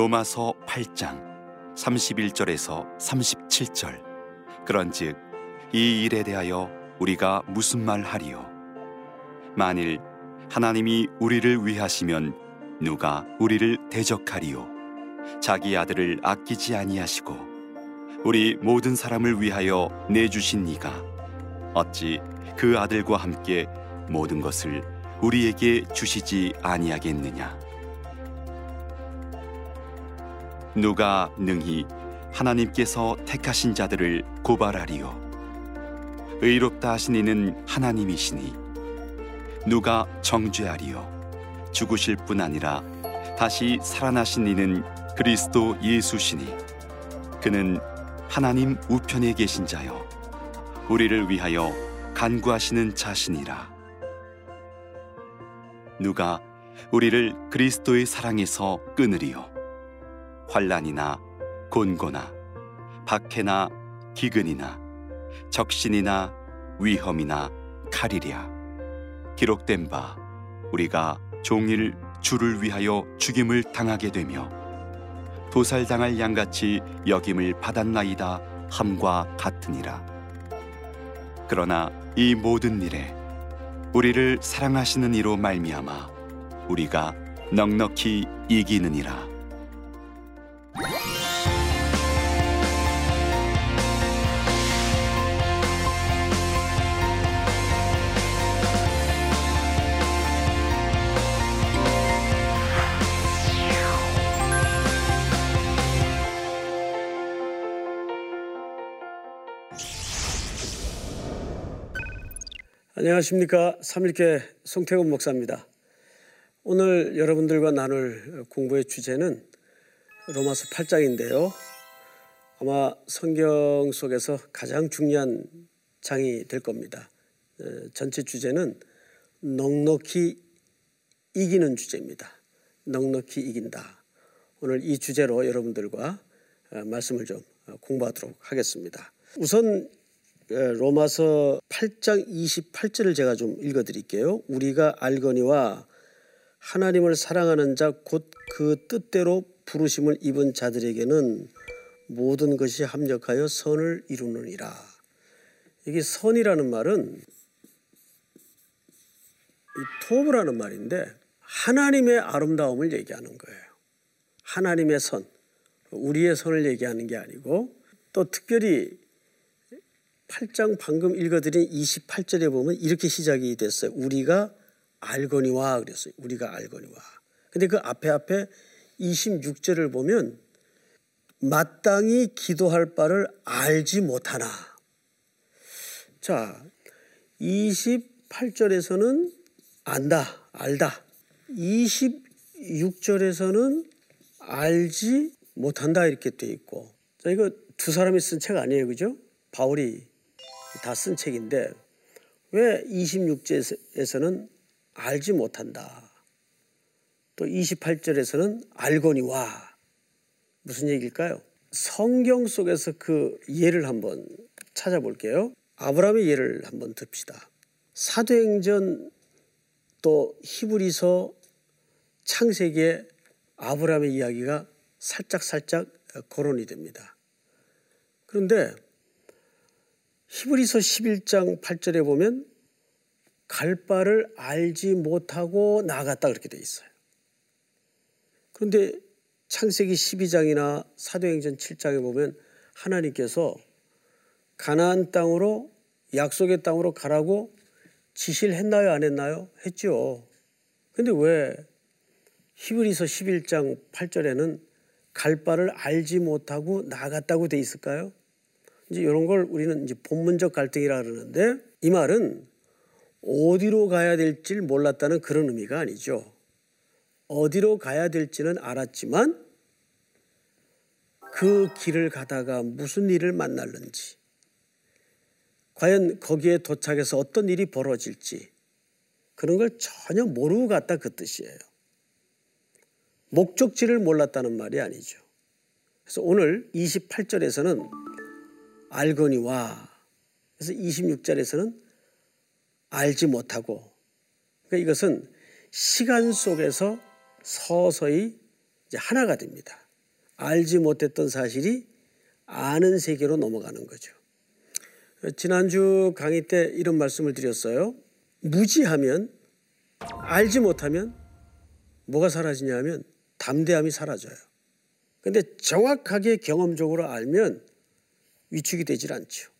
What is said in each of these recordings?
로마서 8장 31절에서 37절. 그런즉 이 일에 대하여 우리가 무슨 말 하리요? 만일 하나님이 우리를 위하시면 누가 우리를 대적하리요? 자기 아들을 아끼지 아니하시고 우리 모든 사람을 위하여 내주신 이가 어찌 그 아들과 함께 모든 것을 우리에게 주시지 아니하겠느냐 누가 능히 하나님께서 택하신 자들을 고발하리요? 의롭다 하신 이는 하나님이시니 누가 정죄하리요? 죽으실 뿐 아니라 다시 살아나신 이는 그리스도 예수시니 그는 하나님 우편에 계신 자요. 우리를 위하여 간구하시는 자신이라. 누가 우리를 그리스도의 사랑에서 끊으리요 환란이나 곤고나 박해나 기근이나 적신이나 위험이나 칼이랴. 기록된 바 우리가 종일 주를 위하여 죽임을 당하게 되며 도살당할 양같이 여김을 받았나이다 함과 같으니라. 그러나 이 모든 일에 우리를 사랑하시는 이로 말미암아 우리가 넉넉히 이기느니라 안녕하십니까. 삼일계 송태곤 목사입니다. 오늘 여러분들과 나눌 공부의 주제는 로마서 8장인데요. 아마 성경 속에서 가장 중요한 장이 될 겁니다. 전체 주제는 넉넉히 이기는 주제입니다. 넉넉히 이긴다. 오늘 이 주제로 여러분들과 말씀을 좀 공부하도록 하겠습니다. 우선 로마서 8장 28절을 제가 좀 읽어 드릴게요. 우리가 알거니와 하나님을 사랑하는 자 곧 그 뜻대로 부르심을 입은 자들에게는 모든 것이 합력하여 선을 이루느니라. 이게 선이라는 말은 토브라는 말인데 하나님의 아름다움을 얘기하는 거예요. 하나님의 선, 우리의 선을 얘기하는 게 아니고 또 특별히 8장 방금 읽어드린 28절에 보면 이렇게 시작이 됐어요. 우리가 알거니와 그랬어요. 우리가 알거니와. 근데 그 앞에 앞에 26절을 보면 마땅히 기도할 바를 알지 못하나. 자, 28절에서는 안다, 알다. 26절에서는 알지 못한다 이렇게 돼 있고. 자, 이거 두 사람이 쓴 책 아니에요, 그죠? 바울이 다 쓴 책인데 왜 26절에서는 알지 못한다. 또 28절에서는 알거니와 무슨 얘기일까요? 성경 속에서 그 예를 한번 찾아볼게요. 아브라함의 예를 한번 듭시다. 사도행전 또 히브리서 창세기에 아브라함의 이야기가 살짝 살짝 거론이 됩니다. 그런데 히브리서 11장 8절에 보면 갈 바를 알지 못하고 나갔다 그렇게 돼 있어요. 그런데 창세기 12장이나 사도행전 7장에 보면 하나님께서 가나안 땅으로 약속의 땅으로 가라고 지시를 했나요 안 했나요? 했죠. 근데 왜 히브리서 11장 8절에는 갈 바를 알지 못하고 나갔다고 돼 있을까요? 이제 이런 걸 우리는 이제 본문적 갈등이라 그러는데 이 말은 어디로 가야 될지 몰랐다는 그런 의미가 아니죠. 어디로 가야 될지는 알았지만 그 길을 가다가 무슨 일을 만날는지 과연 거기에 도착해서 어떤 일이 벌어질지 그런 걸 전혀 모르고 갔다 그 뜻이에요. 목적지를 몰랐다는 말이 아니죠. 그래서 오늘 28절에서는 알거니와 그래서 26절에서는 알지 못하고 그러니까 이것은 시간 속에서 서서히 이제 하나가 됩니다. 알지 못했던 사실이 아는 세계로 넘어가는 거죠. 지난주 강의 때 이런 말씀을 드렸어요. 무지하면 알지 못하면 뭐가 사라지냐면 담대함이 사라져요. 근데 정확하게 경험적으로 알면 위축이 되질 않죠.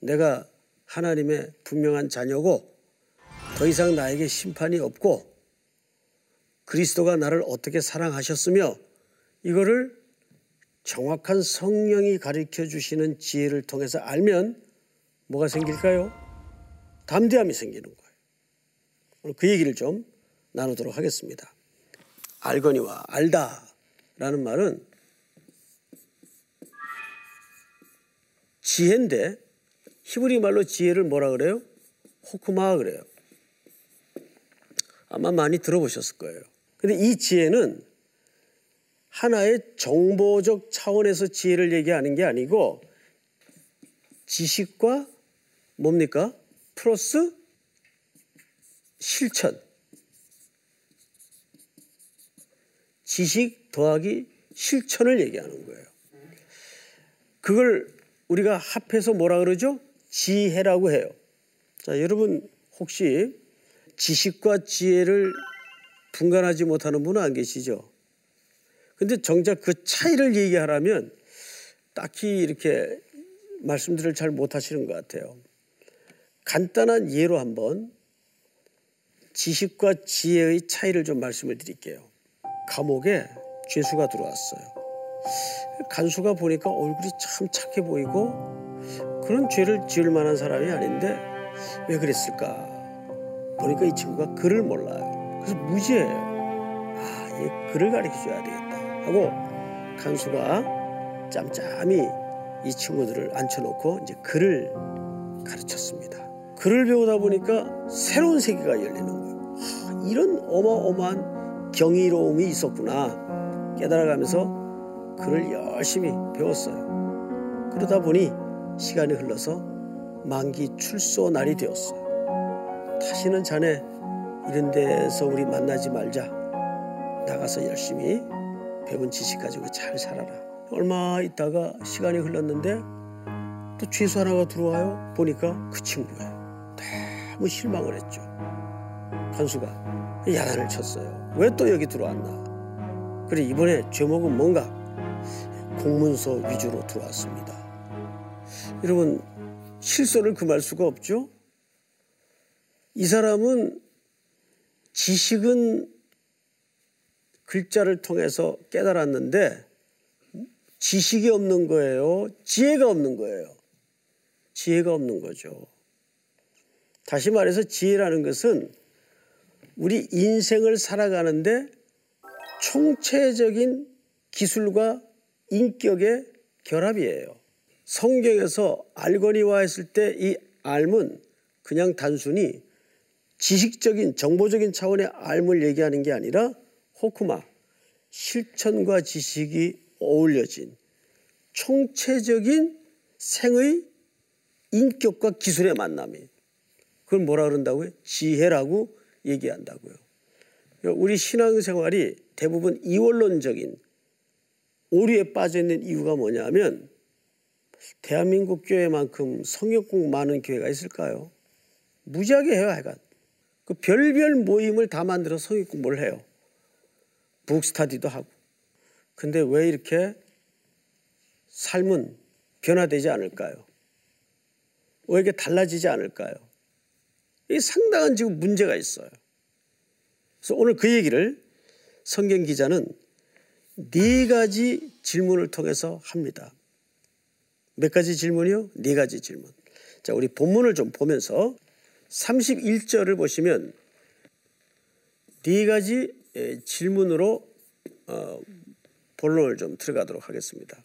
내가 하나님의 분명한 자녀고 더 이상 나에게 심판이 없고 그리스도가 나를 어떻게 사랑하셨으며 이거를 정확한 성령이 가르쳐 주시는 지혜를 통해서 알면 뭐가 생길까요? 담대함이 생기는 거예요. 오늘 그 얘기를 좀 나누도록 하겠습니다. 알거니와 알다라는 말은 지혜인데 히브리 말로 지혜를 뭐라 그래요? 호크마 그래요. 아마 많이 들어보셨을 거예요. 근데 이 지혜는 하나의 정보적 차원에서 지혜를 얘기하는 게 아니고 지식과 뭡니까? 플러스 실천. 지식 더하기 실천을 얘기하는 거예요. 그걸 우리가 합해서 뭐라 그러죠? 지혜라고 해요. 자, 여러분 혹시 지식과 지혜를 분간하지 못하는 분은 안 계시죠? 근데 정작 그 차이를 얘기하라면 딱히 이렇게 말씀들을 잘 못하시는 것 같아요. 간단한 예로 한번 지식과 지혜의 차이를 좀 말씀을 드릴게요. 감옥에 죄수가 들어왔어요. 간수가 보니까 얼굴이 참 착해 보이고 그런 죄를 지을 만한 사람이 아닌데 왜 그랬을까? 보니까 이 친구가 글을 몰라요. 그래서 무지해요. 아, 얘 글을 가르쳐 줘야 되겠다. 하고 간수가 짬짬이 이 친구들을 앉혀놓고 이제 글을 가르쳤습니다. 글을 배우다 보니까 새로운 세계가 열리는 거예요. 하, 이런 어마어마한 경이로움이 있었구나 깨달아가면서 글을 열심히 배웠어요. 그러다 보니 시간이 흘러서 만기 출소 날이 되었어요. 다시는 자네 이런 데서 우리 만나지 말자. 나가서 열심히 배운 지식 가지고 잘 살아라. 얼마 있다가 시간이 흘렀는데 또 죄수 하나가 들어와요. 보니까 그 친구예요. 너무 실망을 했죠. 간수가 야단을 쳤어요. 왜 또 여기 들어왔나? 그래 이번에 죄목은 뭔가 공문서 위주로 들어왔습니다. 여러분 실소를 금할 수가 없죠. 이 사람은 지식은 글자를 통해서 깨달았는데 지식이 없는 거예요. 지혜가 없는 거예요. 지혜가 없는 거죠. 다시 말해서 지혜라는 것은 우리 인생을 살아가는데 총체적인 기술과 인격의 결합이에요. 성경에서 알거니와 했을 때 이 알은 그냥 단순히 지식적인 정보적인 차원의 알을 얘기하는 게 아니라 호쿠마 실천과 지식이 어울려진 총체적인 생의 인격과 기술의 만남이 그걸 뭐라 그런다고요? 지혜라고 얘기한다고요. 우리 신앙생활이 대부분 이원론적인 오류에 빠져 있는 이유가 뭐냐면 대한민국 교회만큼 성역공 많은 교회가 있을까요? 무지하게 해요, 하여간. 그 별별 모임을 다 만들어 성역 공부를 해요. 북스타디도 하고. 근데 왜 이렇게 삶은 변화되지 않을까요? 왜 이렇게 달라지지 않을까요? 이 상당한 지금 문제가 있어요. 그래서 오늘 그 얘기를 성경 기자는 네 가지 질문을 통해서 합니다. 몇 가지 질문이요? 네 가지 질문. 자, 우리 본문을 좀 보면서 31절을 보시면 네 가지 질문으로 어, 본론을 좀 들어가도록 하겠습니다.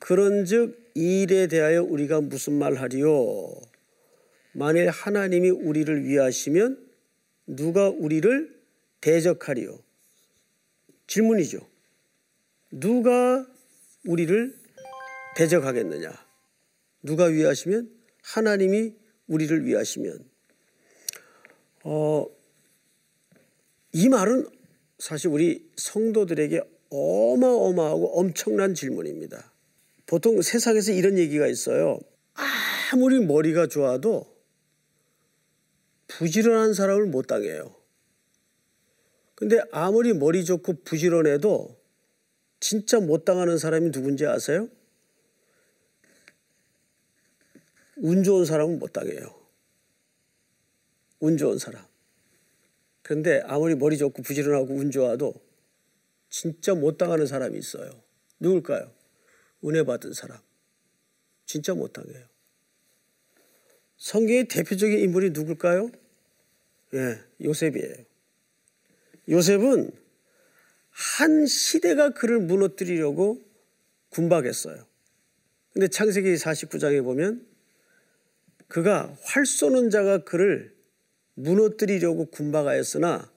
그런즉 이 일에 대하여 우리가 무슨 말하리요? 만일 하나님이 우리를 위하시면 누가 우리를 대적하리요? 질문이죠. 누가 우리를 대적하겠느냐? 누가 위하시면 하나님이 우리를 위하시면 어, 이 말은 사실 우리 성도들에게 어마어마하고 엄청난 질문입니다. 보통 세상에서 이런 얘기가 있어요. 아무리 머리가 좋아도 부지런한 사람을 못 당해요. 근데 아무리 머리 좋고 부지런해도 진짜 못 당하는 사람이 누군지 아세요? 운 좋은 사람은 못 당해요. 운 좋은 사람. 그런데 아무리 머리 좋고 부지런하고 운 좋아도 진짜 못 당하는 사람이 있어요. 누굴까요? 은혜 받은 사람. 진짜 못 당해요. 성경의 대표적인 인물이 누굴까요? 예, 요셉이에요. 요셉은 한 시대가 그를 무너뜨리려고 군박했어요. 근데 창세기 49장에 보면 그가 활 쏘는 자가 그를 무너뜨리려고 군박하였으나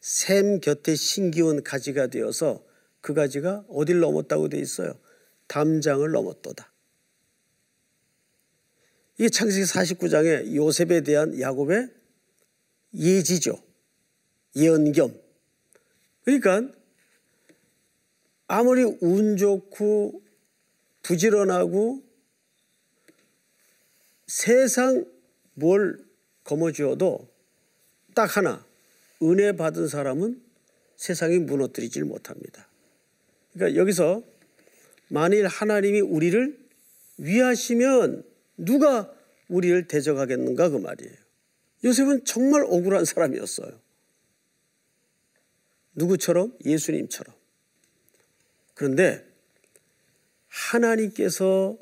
샘 곁에 신기온 가지가 되어서 그 가지가 어딜 넘었다고 돼 있어요. 담장을 넘었도다. 이게 창세기 49장에 요셉에 대한 야곱의 예지죠. 예언겸. 그러니까 아무리 운 좋고 부지런하고 세상 뭘 거머쥐어도 딱 하나 은혜 받은 사람은 세상이 무너뜨리질 못합니다. 그러니까 여기서 만일 하나님이 우리를 위하시면 누가 우리를 대적하겠는가 그 말이에요. 요셉은 정말 억울한 사람이었어요. 누구처럼? 예수님처럼. 그런데 하나님께서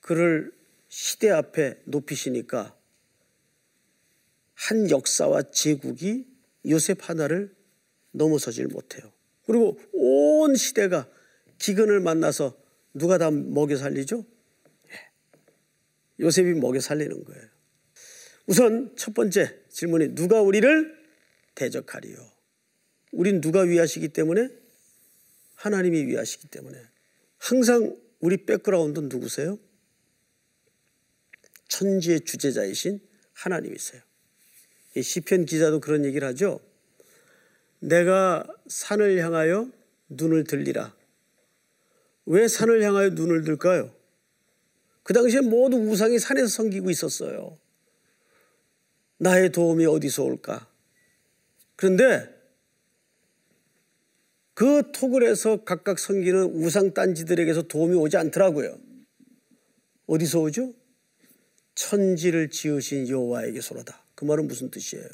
그를 시대 앞에 높이시니까 한 역사와 제국이 요셉 하나를 넘어서질 못해요. 그리고 온 시대가 기근을 만나서 누가 다 먹여 살리죠? 예. 요셉이 먹여 살리는 거예요. 우선 첫 번째 질문이 누가 우리를 대적하리요? 우린 누가 위하시기 때문에? 하나님이 위하시기 때문에. 항상 우리 백그라운드 누구세요? 천지의 주재자이신 하나님이세요. 시편 기자도 그런 얘기를 하죠. 내가 산을 향하여 눈을 들리라. 왜 산을 향하여 눈을 들까요? 그 당시에 모두 우상이 산에서 섬기고 있었어요. 나의 도움이 어디서 올까? 그런데 그 토굴에서 각각 섬기는 우상 딴지들에게서 도움이 오지 않더라고요. 어디서 오죠? 천지를 지으신 여호와에게서로다. 그 말은 무슨 뜻이에요?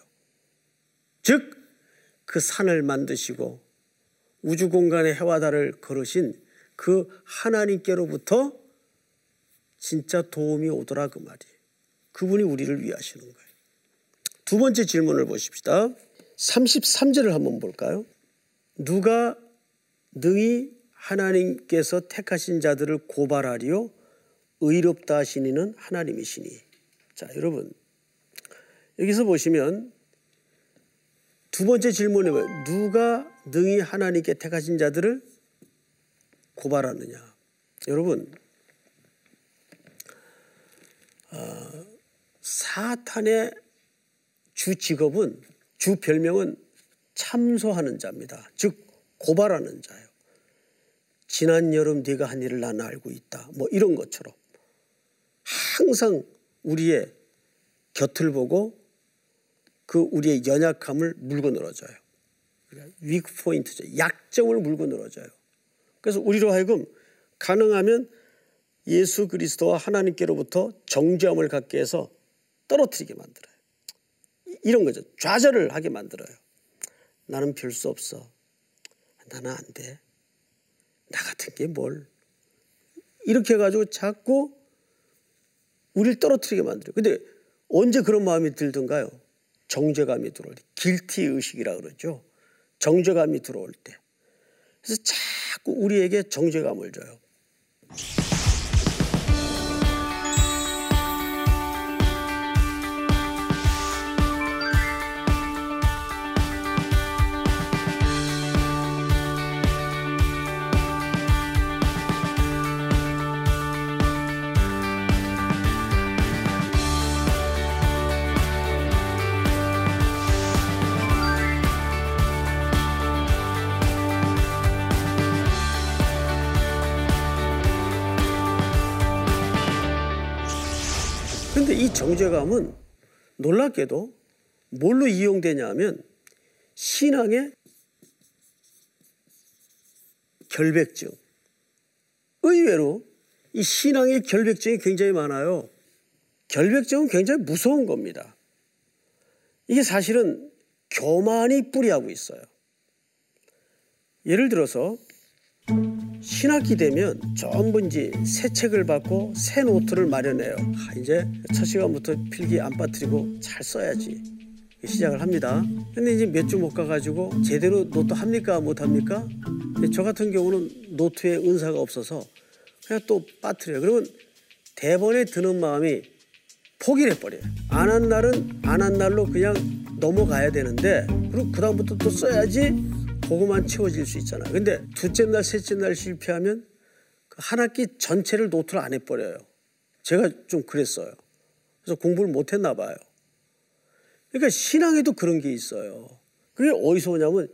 즉 그 산을 만드시고 우주 공간의 해와 달을 걸으신 그 하나님께로부터 진짜 도움이 오더라 그 말이에요. 그분이 우리를 위하시는 거예요. 두 번째 질문을 보십시다. 33절을 한번 볼까요? 누가 능히 하나님께서 택하신 자들을 고발하리요 의롭다 하시니는 하나님이시니. 자, 여러분. 여기서 보시면 두 번째 질문이 뭐예요? 누가 능히 하나님께 택하신 자들을 고발하느냐? 여러분, 어, 사탄의 주 직업은 주 별명은 참소하는 자입니다. 즉 고발하는 자예요. 지난 여름 네가 한 일을 나는 알고 있다. 뭐 이런 것처럼 항상 우리의 곁을 보고 그 우리의 연약함을 물고 늘어져요. 위크 포인트죠. 약점을 물고 늘어져요. 그래서 우리로 하여금 가능하면 예수 그리스도와 하나님께로부터 정죄함을 갖게 해서 떨어뜨리게 만들어요. 이런 거죠. 좌절을 하게 만들어요. 나는 별 수 없어. 나는 안 돼. 나 같은 게 뭘. 이렇게 해가지고 자꾸 우리를 떨어뜨리게 만들어요. 근데 언제 그런 마음이 들던가요? 정죄감이 들어올 때. 길티 의식이라 그러죠. 정죄감이 들어올 때. 그래서 자꾸 우리에게 정죄감을 줘요. 근데 이 정죄감은 놀랍게도 뭘로 이용되냐면 신앙의 결백증. 의외로 이 신앙의 결백증이 굉장히 많아요. 결백증은 굉장히 무서운 겁니다. 이게 사실은 교만이 뿌리하고 있어요. 예를 들어서 신학기 되면 전부 이제 새 책을 받고 새 노트를 마련해요. 아, 이제 첫 시간부터 필기 안 빠뜨리고 잘 써야지. 시작을 합니다. 근데 이제 몇 주 못 가가지고 제대로 노트 합니까? 못 합니까? 저 같은 경우는 노트의 은사가 없어서 그냥 또 빠뜨려요. 그러면 대번에 드는 마음이 포기를 해버려요. 안 한 날은 안 한 날로 그냥 넘어가야 되는데 그리고 그다음부터 또 써야지 그거만 채워질 수 있잖아. 근데 둘째 날, 셋째 날 실패하면 그한 학기 전체를 노트를 안 해버려요. 제가 좀 그랬어요. 그래서 공부를 못 했나 봐요. 그러니까 신앙에도 그런 게 있어요. 그게 어디서 오냐면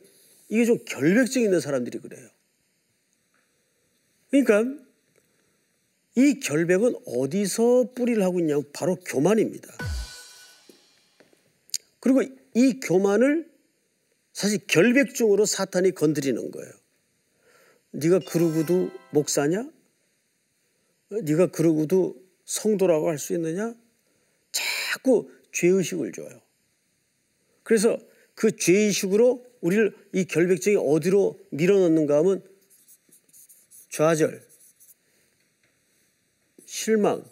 이게 좀 결백증 있는 사람들이 그래요. 그러니까 이 결백은 어디서 뿌리를 하고 있냐면 바로 교만입니다. 그리고 이 교만을 사실 결백증으로 사탄이 건드리는 거예요. 네가 그러고도 목사냐? 네가 그러고도 성도라고 할 수 있느냐? 자꾸 죄의식을 줘요. 그래서 그 죄의식으로 우리를 이 결백증이 어디로 밀어넣는가 하면 좌절, 실망,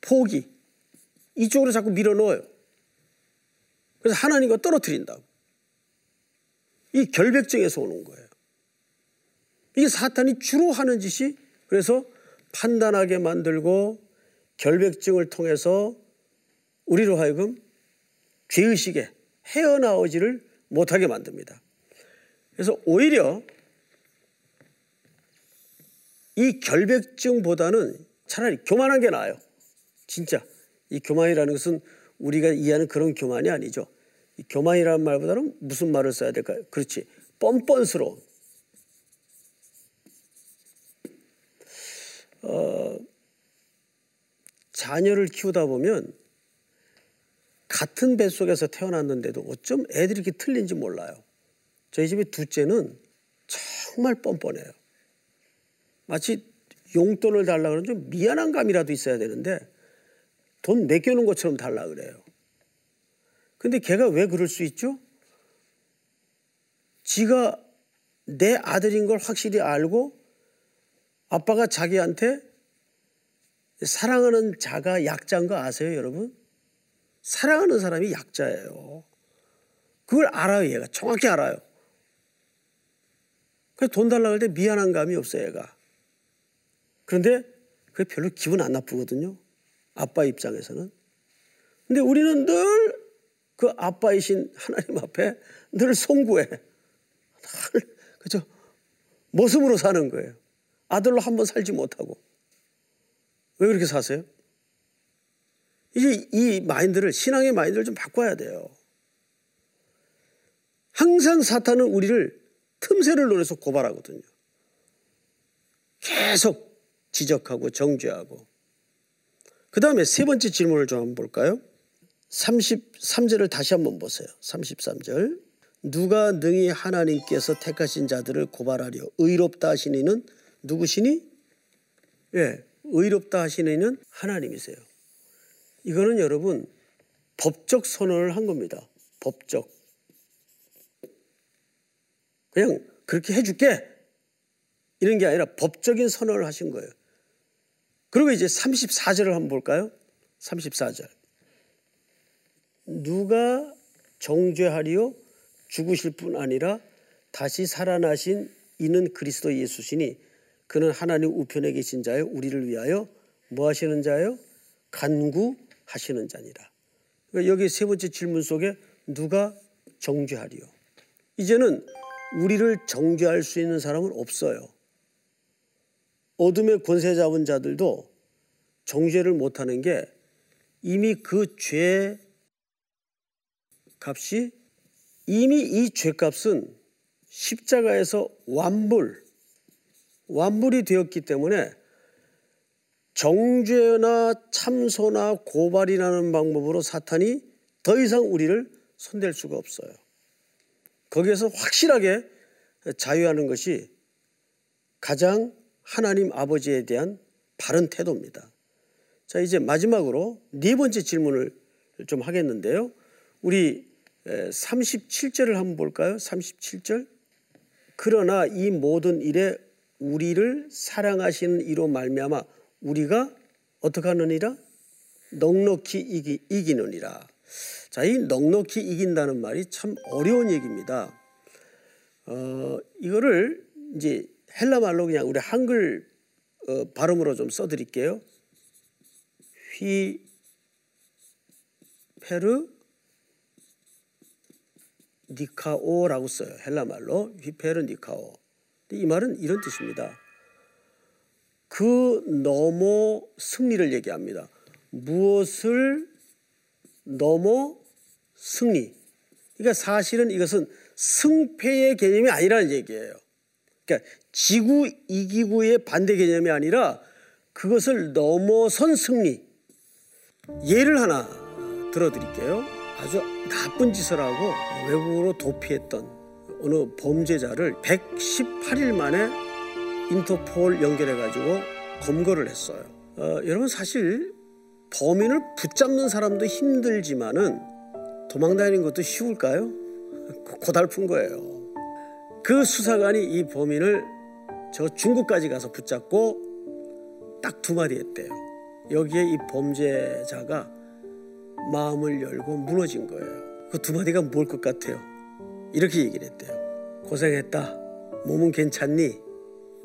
포기 이쪽으로 자꾸 밀어넣어요. 그래서 하나님과 떨어뜨린다고. 이 결백증에서 오는 거예요. 이게 사탄이 주로 하는 짓이 그래서 판단하게 만들고 결백증을 통해서 우리로 하여금 죄의식에 헤어나오지를 못하게 만듭니다. 그래서 오히려 이 결백증보다는 차라리 교만한 게 나아요. 진짜 이 교만이라는 것은 우리가 이해하는 그런 교만이 아니죠. 이 교만이라는 말보다는 무슨 말을 써야 될까요? 그렇지. 뻔뻔스러운. 어, 자녀를 키우다 보면 같은 뱃속에서 태어났는데도 어쩜 애들이 이렇게 틀린지 몰라요. 저희 집에 둘째는 정말 뻔뻔해요. 마치 용돈을 달라 그러면 좀 미안한 감이라도 있어야 되는데 돈 맡겨놓은 것처럼 달라 그래요. 근데 걔가 왜 그럴 수 있죠? 지가 내 아들인 걸 확실히 알고 아빠가 자기한테 사랑하는 자가 약자인 거 아세요, 여러분? 사랑하는 사람이 약자예요. 그걸 알아요, 얘가. 정확히 알아요. 그래서 돈 달라고 할 때 미안한 감이 없어요, 얘가. 그런데 그게 별로 기분 안 나쁘거든요. 아빠 입장에서는. 근데 우리는 늘 그 아빠이신 하나님 앞에 늘 송구해. 늘, 그죠? 모습으로 사는 거예요. 아들로 한 번 살지 못하고. 왜 그렇게 사세요? 이제 이 마인드를, 신앙의 마인드를 좀 바꿔야 돼요. 항상 사탄은 우리를 틈새를 노려서 고발하거든요. 계속 지적하고 정죄하고. 그 다음에 세 번째 질문을 좀 한번 볼까요? 33절을 다시 한번 보세요. 33절. 누가 능히 하나님께서 택하신 자들을 고발하려 의롭다 하신 이는 누구시니? 예, 의롭다 하신 이는 하나님이세요. 이거는 여러분 법적 선언을 한 겁니다. 법적. 그냥 그렇게 해줄게. 이런 게 아니라 법적인 선언을 하신 거예요. 그리고 이제 34절을 한번 볼까요? 34절. 누가 정죄하리요? 죽으실 뿐 아니라 다시 살아나신 이는 그리스도 예수시니 그는 하나님 우편에 계신 자요 우리를 위하여 뭐 하시는 자요? 간구하시는 자니라. 그러니까 여기 세 번째 질문 속에 누가 정죄하리요? 이제는 우리를 정죄할 수 있는 사람은 없어요. 어둠의 권세 잡은 자들도 정죄를 못하는 게 이미 그 죄 값이 이미 이 죄값은 십자가에서 완불 완불이 되었기 때문에 정죄나 참소나 고발이라는 방법으로 사탄이 더 이상 우리를 손댈 수가 없어요. 거기에서 확실하게 자유하는 것이 가장 하나님 아버지에 대한 바른 태도입니다. 자, 이제 마지막으로 네 번째 질문을 좀 하겠는데요. 우리 37절을 한번 볼까요? 37절. 그러나 이 모든 일에 우리를 사랑하시는 이로 말미암아 우리가 어떻게 하느니라? 넉넉히 이기, 이기느니라. 자, 이 넉넉히 이긴다는 말이 참 어려운 얘기입니다. 어, 이거를 이제 헬라 말로 그냥 우리 한글 어, 발음으로 좀 써드릴게요. 휘 페르 니카오라고 써요. 헬라 말로 휘페르 니카오. 이 말은 이런 뜻입니다. 그 넘어 승리를 얘기합니다. 무엇을 넘어 승리. 그러니까 사실은 이것은 승패의 개념이 아니라는 얘기예요. 그러니까 지구 이기구의 반대 개념이 아니라 그것을 넘어선 승리. 예를 하나 들어드릴게요. 아주 나쁜 짓을 하고 외국으로 도피했던 어느 범죄자를 118일 만에 인터폴 연결해가지고 검거를 했어요. 어, 여러분 사실 범인을 붙잡는 사람도 힘들지만은 도망다니는 것도 쉬울까요? 고달픈 거예요. 그 수사관이 이 범인을 저 중국까지 가서 붙잡고 딱 두 마디 했대요. 여기에 이 범죄자가 마음을 열고 무너진 거예요. 그 두 마디가 뭘 것 같아요? 이렇게 얘기를 했대요. 고생했다. 몸은 괜찮니?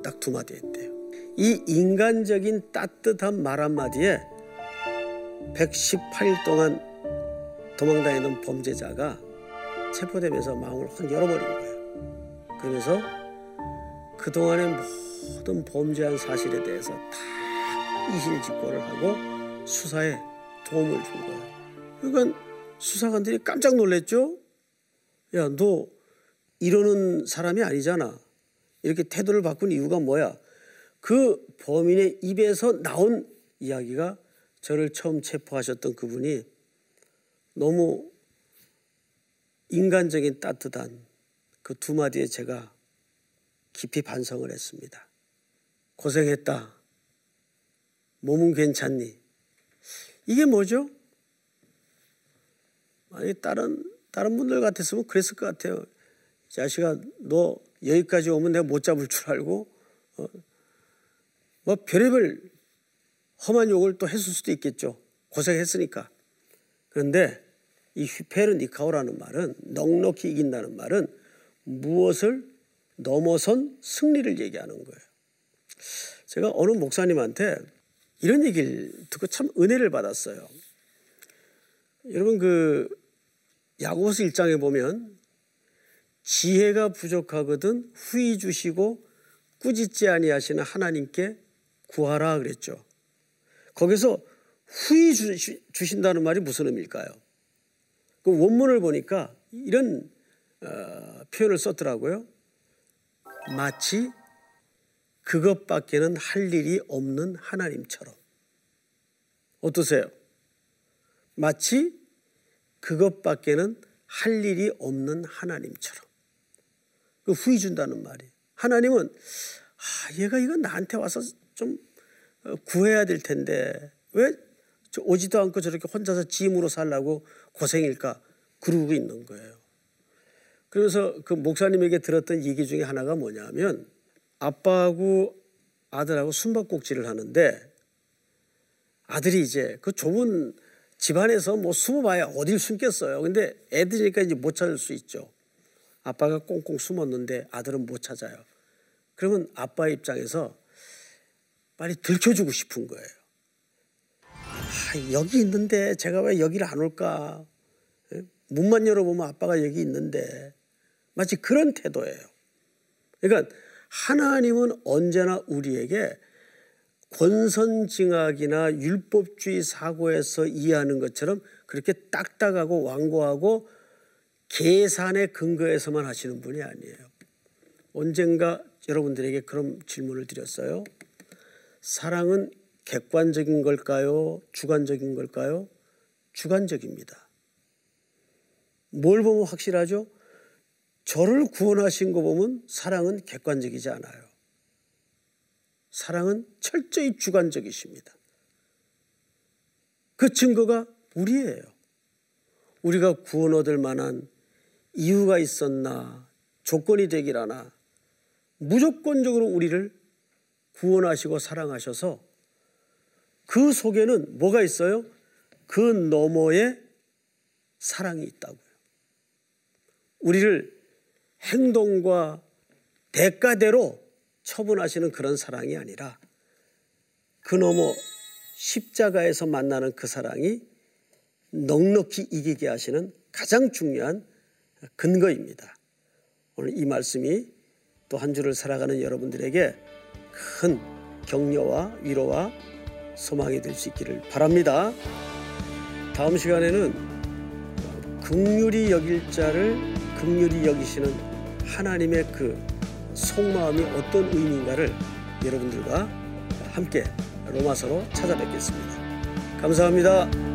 딱 두 마디 했대요. 이 인간적인 따뜻한 말 한마디에 118일 동안 도망다니던 범죄자가 체포되면서 마음을 확 열어버린 거예요. 그러면서 그동안의 모든 범죄한 사실에 대해서 다 이실직고를 하고 수사에 도움을 준 거예요. 그러니까 수사관들이 깜짝 놀랐죠. 야, 너 이러는 사람이 아니잖아. 이렇게 태도를 바꾼 이유가 뭐야? 그 범인의 입에서 나온 이야기가 저를 처음 체포하셨던 그분이 너무 인간적인 따뜻한 그 두 마디에 제가 깊이 반성을 했습니다. 고생했다. 몸은 괜찮니? 이게 뭐죠? 아니 다른 다른 분들 같았으면 그랬을 것 같아요. 자식아, 너 여기까지 오면 내가 못 잡을 줄 알고 어, 뭐 별의별 험한 욕을 또 했을 수도 있겠죠. 고생했으니까. 그런데 이 휘페르 니카오라는 말은 넉넉히 이긴다는 말은 무엇을 넘어선 승리를 얘기하는 거예요. 제가 어느 목사님한테 이런 얘기를 듣고 참 은혜를 받았어요. 여러분 그 야고보서 1장에 보면 지혜가 부족하거든 후히 주시고 꾸짖지 아니하시는 하나님께 구하라 그랬죠. 거기서 후히 주신다는 말이 무슨 의미일까요? 그 원문을 보니까 이런 어, 표현을 썼더라고요. 마치 그것밖에는 할 일이 없는 하나님처럼. 어떠세요? 마치 그것밖에는 할 일이 없는 하나님처럼. 그 후이 준다는 말이. 하나님은 아, 얘가 이거 나한테 와서 좀 어, 구해야 될 텐데 왜 오지도 않고 저렇게 혼자서 짐으로 살라고 고생일까 그러고 있는 거예요. 그래서 그 목사님에게 들었던 얘기 중에 하나가 뭐냐면 아빠하고 아들하고 숨바꼭질을 하는데 아들이 이제 그 좁은 집안에서 뭐 숨어봐야 어딜 숨겠어요. 근데 애들이니까 이제 못 찾을 수 있죠. 아빠가 꽁꽁 숨었는데 아들은 못 찾아요. 그러면 아빠 입장에서 빨리 들켜주고 싶은 거예요. 아, 여기 있는데 제가 왜 여기를 안 올까? 예? 문만 열어보면 아빠가 여기 있는데 마치 그런 태도예요. 그러니까 하나님은 언제나 우리에게 권선징악이나 율법주의 사고에서 이해하는 것처럼 그렇게 딱딱하고 완고하고 계산의 근거에서만 하시는 분이 아니에요. 언젠가 여러분들에게 그런 질문을 드렸어요. 사랑은 객관적인 걸까요? 주관적인 걸까요? 주관적입니다. 뭘 보면 확실하죠? 저를 구원하신 거 보면 사랑은 객관적이지 않아요. 사랑은 철저히 주관적이십니다. 그 증거가 우리예요. 우리가 구원 얻을 만한 이유가 있었나, 조건이 되길 하나, 무조건적으로 우리를 구원하시고 사랑하셔서 그 속에는 뭐가 있어요? 그 너머에 사랑이 있다고요. 우리를 행동과 대가대로 처분하시는 그런 사랑이 아니라 그 너머 십자가에서 만나는 그 사랑이 넉넉히 이기게 하시는 가장 중요한 근거입니다. 오늘 이 말씀이 또 한 주를 살아가는 여러분들에게 큰 격려와 위로와 소망이 될 수 있기를 바랍니다. 다음 시간에는 극률이 여길 자를 극률이 여기시는 하나님의 그 속마음이 어떤 의미인가를 여러분들과 함께 로마서로 찾아뵙겠습니다. 감사합니다.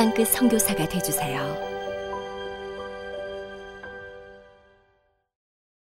땅끝 성교사가 되주세요